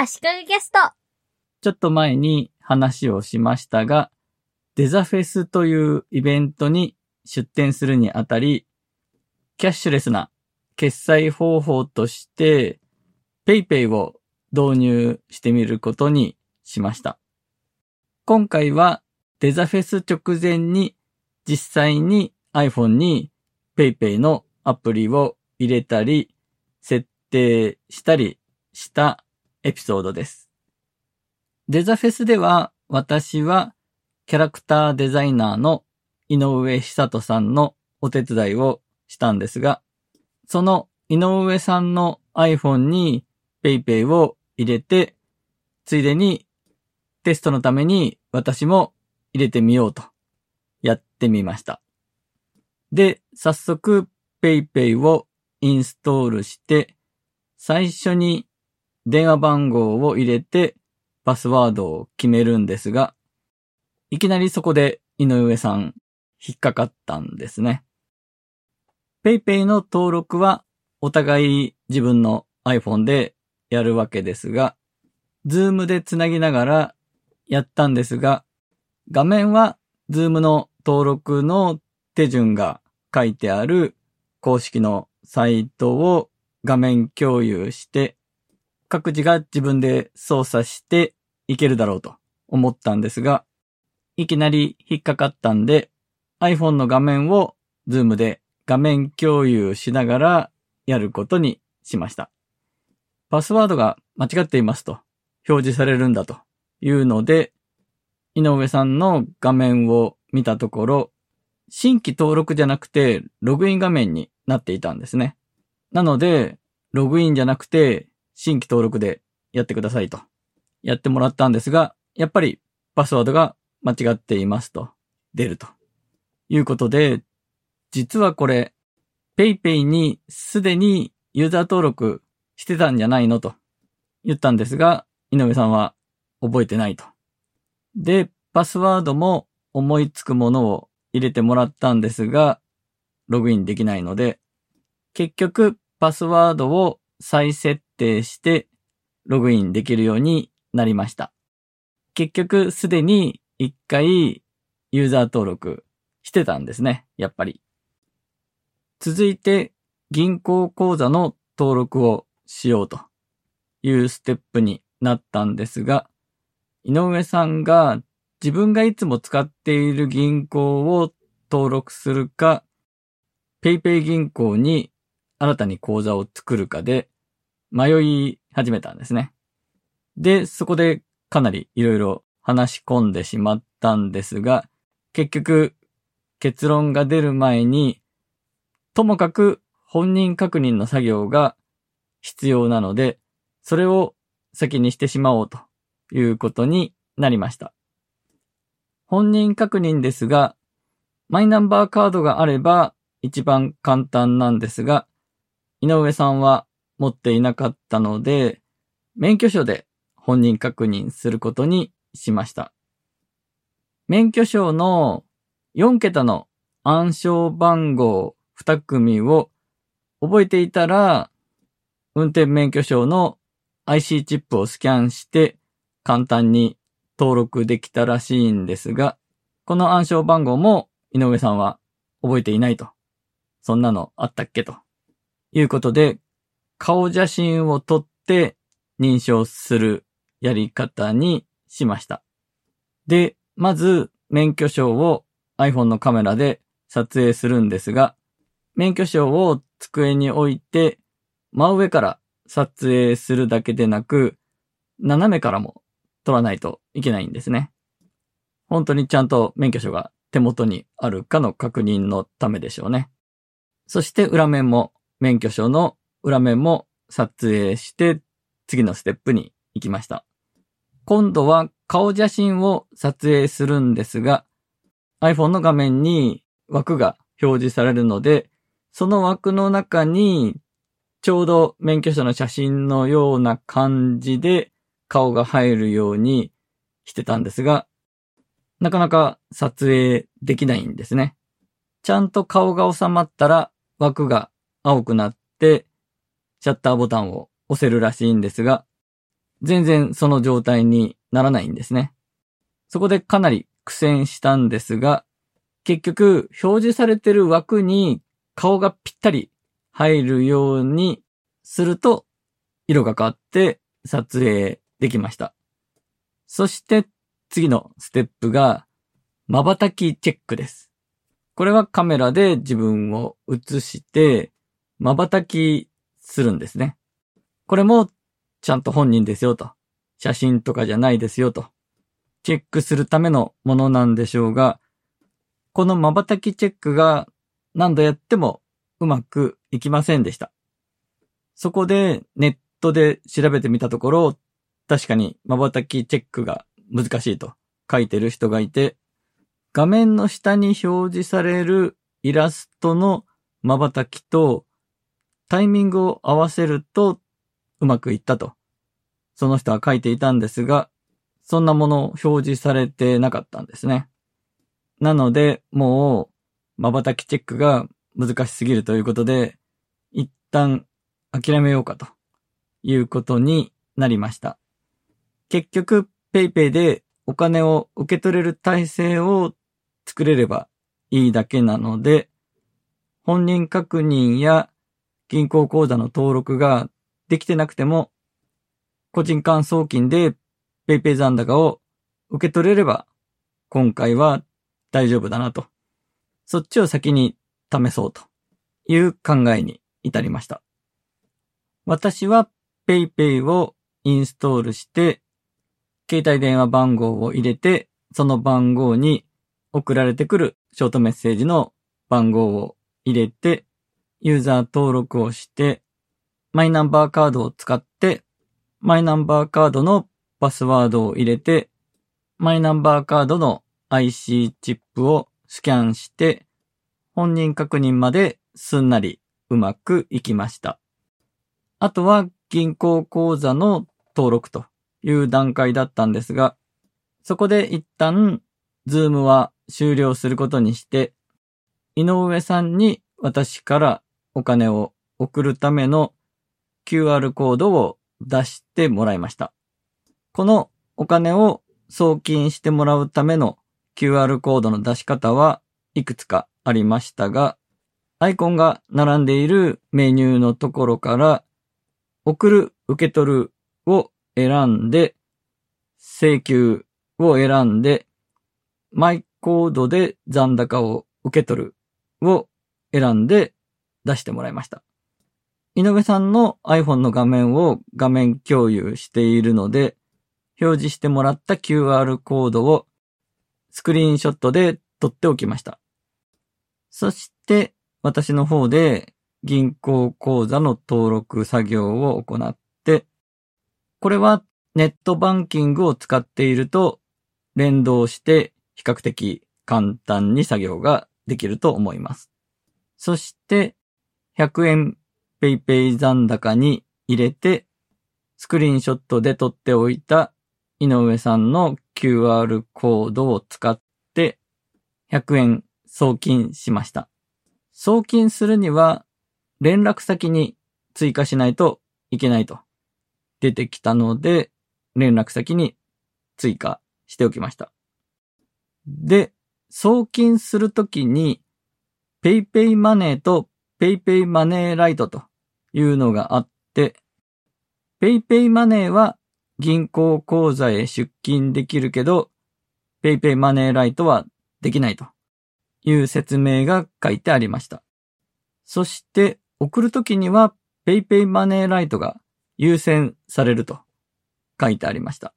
足利ゲスト。ちょっと前に話をしましたが、デザフェスというイベントに出展するにあたり、キャッシュレスな決済方法として PayPay を導入してみることにしました。今回はデザフェス直前に実際に iPhone に PayPay のアプリを入れたり、設定したりしたエピソードです。デザフェスでは私はキャラクターデザイナーの井上久人さんのお手伝いをしたんですが、その井上さんの iPhone に PayPay を入れて、ついでにテストのために私も入れてみようとやってみました。で、早速 PayPay をインストールして、最初に電話番号を入れてパスワードを決めるんですが、いきなりそこで井上さん引っかかったんですね。PayPay の登録はお互い自分の iPhone でやるわけですが、Zoom でつなぎながらやったんですが、画面は Zoom の登録の手順が書いてある公式のサイトを画面共有して、各自が自分で操作していけるだろうと思ったんですが、いきなり引っかかったんで、iPhone の画面を Zoom で画面共有しながらやることにしました。パスワードが間違っていますと表示されるんだというので、井上さんの画面を見たところ、新規登録じゃなくてログイン画面になっていたんですね。なので、ログインじゃなくて新規登録でやってくださいと。やってもらったんですが、やっぱりパスワードが間違っていますと。出ると。いうことで、実はこれ PayPay にすでにユーザー登録してたんじゃないのと。言ったんですが、井上さんは覚えてないと。で、パスワードも思いつくものを入れてもらったんですが、ログインできないので、結局パスワードを再設定してログインできるようになりました。結局すでに一回ユーザー登録してたんですね、やっぱり。続いて銀行口座の登録をしようというステップになったんですが、井上さんが自分がいつも使っている銀行を登録するか、PayPay 銀行に新たに口座を作るかで迷い始めたんですね。で、そこでかなりいろいろ話し込んでしまったんですが、結局結論が出る前に、ともかく本人確認の作業が必要なので、それを先にしてしまおうということになりました。本人確認ですが、マイナンバーカードがあれば一番簡単なんですが、井上さんは持っていなかったので、免許証で本人確認することにしました。免許証の4桁の暗証番号2組を覚えていたら、運転免許証の IC チップをスキャンして簡単に登録できたらしいんですが、この暗証番号も井上さんは覚えていないと。そんなのあったっけと。いうことで、顔写真を撮って認証するやり方にしました。で、まず免許証を iPhone のカメラで撮影するんですが、免許証を机に置いて真上から撮影するだけでなく、斜めからも撮らないといけないんですね。本当にちゃんと免許証が手元にあるかの確認のためでしょうね。そして裏面も、免許証の裏面も撮影して次のステップに行きました。今度は顔写真を撮影するんですが、iPhone の画面に枠が表示されるので、その枠の中にちょうど免許証の写真のような感じで顔が入るようにしてたんですが、なかなか撮影できないんですね。ちゃんと顔が収まったら枠が青くなってシャッターボタンを押せるらしいんですが、全然その状態にならないんですね。そこでかなり苦戦したんですが、結局表示されてる枠に顔がぴったり入るようにすると色が変わって撮影できました。そして次のステップが瞬きチェックです。これはカメラで自分を映して瞬きするんですね。これもちゃんと本人ですよと。写真とかじゃないですよと。チェックするためのものなんでしょうが、この瞬きチェックが何度やってもうまくいきませんでした。そこでネットで調べてみたところ、確かに瞬きチェックが難しいと書いてる人がいて、画面の下に表示されるイラストの瞬きとタイミングを合わせるとうまくいったと、その人は書いていたんですが、そんなものを表示されてなかったんですね。なので、もう、瞬きチェックが難しすぎるということで、一旦諦めようかということになりました。結局、PayPay でお金を受け取れる体制を作れればいいだけなので、本人確認や銀行口座の登録ができてなくても、個人間送金で PayPay 残高を受け取れれば、今回は大丈夫だなと。そっちを先に試そうという考えに至りました。私は PayPay をインストールして、携帯電話番号を入れて、その番号に送られてくるショートメッセージの番号を入れて、ユーザー登録をして、マイナンバーカードを使って、マイナンバーカードのパスワードを入れて、マイナンバーカードの IC チップをスキャンして、本人確認まですんなりうまくいきました。あとは銀行口座の登録という段階だったんですが、そこで一旦、ズームは終了することにして、井上さんに私からお金を送るための QR コードを出してもらいました。このお金を送金してもらうための QR コードの出し方はいくつかありましたが、アイコンが並んでいるメニューのところから、送る、受け取るを選んで、請求を選んで、マイコードで残高を受け取るを選んで出してもらいました。井上さんの iPhone の画面を画面共有しているので、表示してもらった QR コードをスクリーンショットで撮っておきました。そして私の方で銀行口座の登録作業を行って、これはネットバンキングを使っていると連動して比較的簡単に作業ができると思います。そして100円ペイペイ残高に入れて、スクリーンショットで撮っておいた井上さんの QR コードを使って100円送金しました。送金するには連絡先に追加しないといけないと出てきたので、連絡先に追加しておきました。で、送金するときに PayPay マネーと PayPay マネーライトというのがあって、PayPay マネーは銀行口座へ出金できるけど、PayPay マネーライトはできないという説明が書いてありました。そして送るときには PayPay マネーライトが優先されると書いてありました。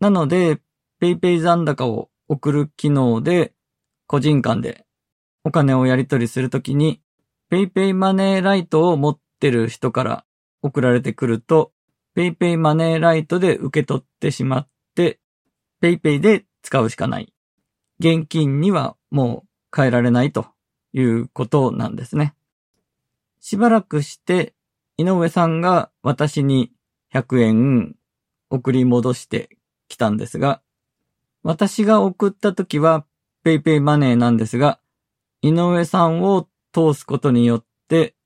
なので PayPay 残高を送る機能で個人間でお金をやり取りするときに PayPay マネーライトを持ってる人から送られてくると、PayPay マネーライトで受け取ってしまって、PayPay で使うしかない。現金にはもう変えられないということなんですね。しばらくして、井上さんが私に100円送り戻してきたんですが、私が送った時は PayPay マネーなんですが、井上さんを通すことによって、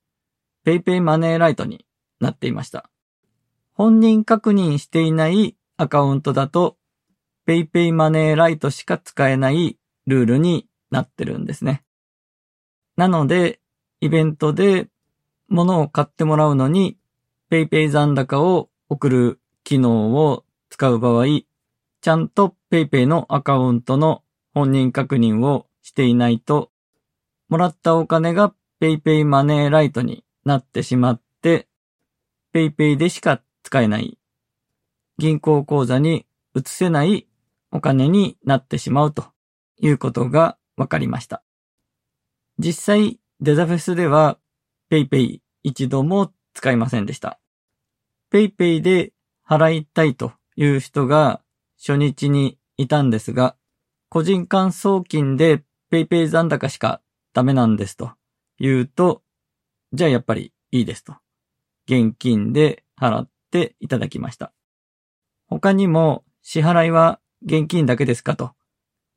PayPay マネーライトになっていました。本人確認していないアカウントだと、PayPay マネーライトしか使えないルールになってるんですね。なので、イベントで物を買ってもらうのに、PayPay 残高を送る機能を使う場合、ちゃんと PayPay のアカウントの本人確認をしていないと、もらったお金が PayPay マネーライトになってしまって、PayPay でしか使えない、銀行口座に移せないお金になってしまうということが分かりました。実際、デザフェスでは PayPay 一度も使いませんでした。PayPay で払いたいという人が初日にいたんですが、個人間送金で PayPay 残高しかダメなんですと言うと、じゃあやっぱりいいですと。現金で払っていただきました。他にも支払いは現金だけですかと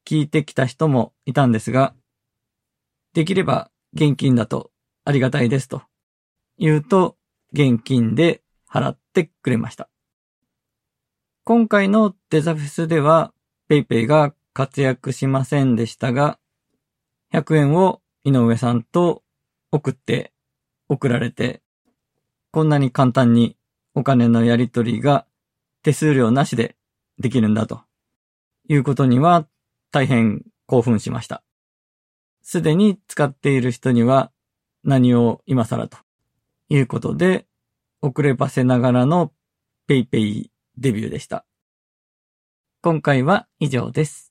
聞いてきた人もいたんですが、できれば現金だとありがたいですと言うと、現金で払ってくれました。今回のデザフェスでは PayPay が活躍しませんでしたが、100円を井上さんと送って送られて、こんなに簡単にお金のやり取りが手数料なしでできるんだということには大変興奮しました。すでに使っている人には何を今更ということで遅ればせながらの PayPay デビューでした。今回は以上です。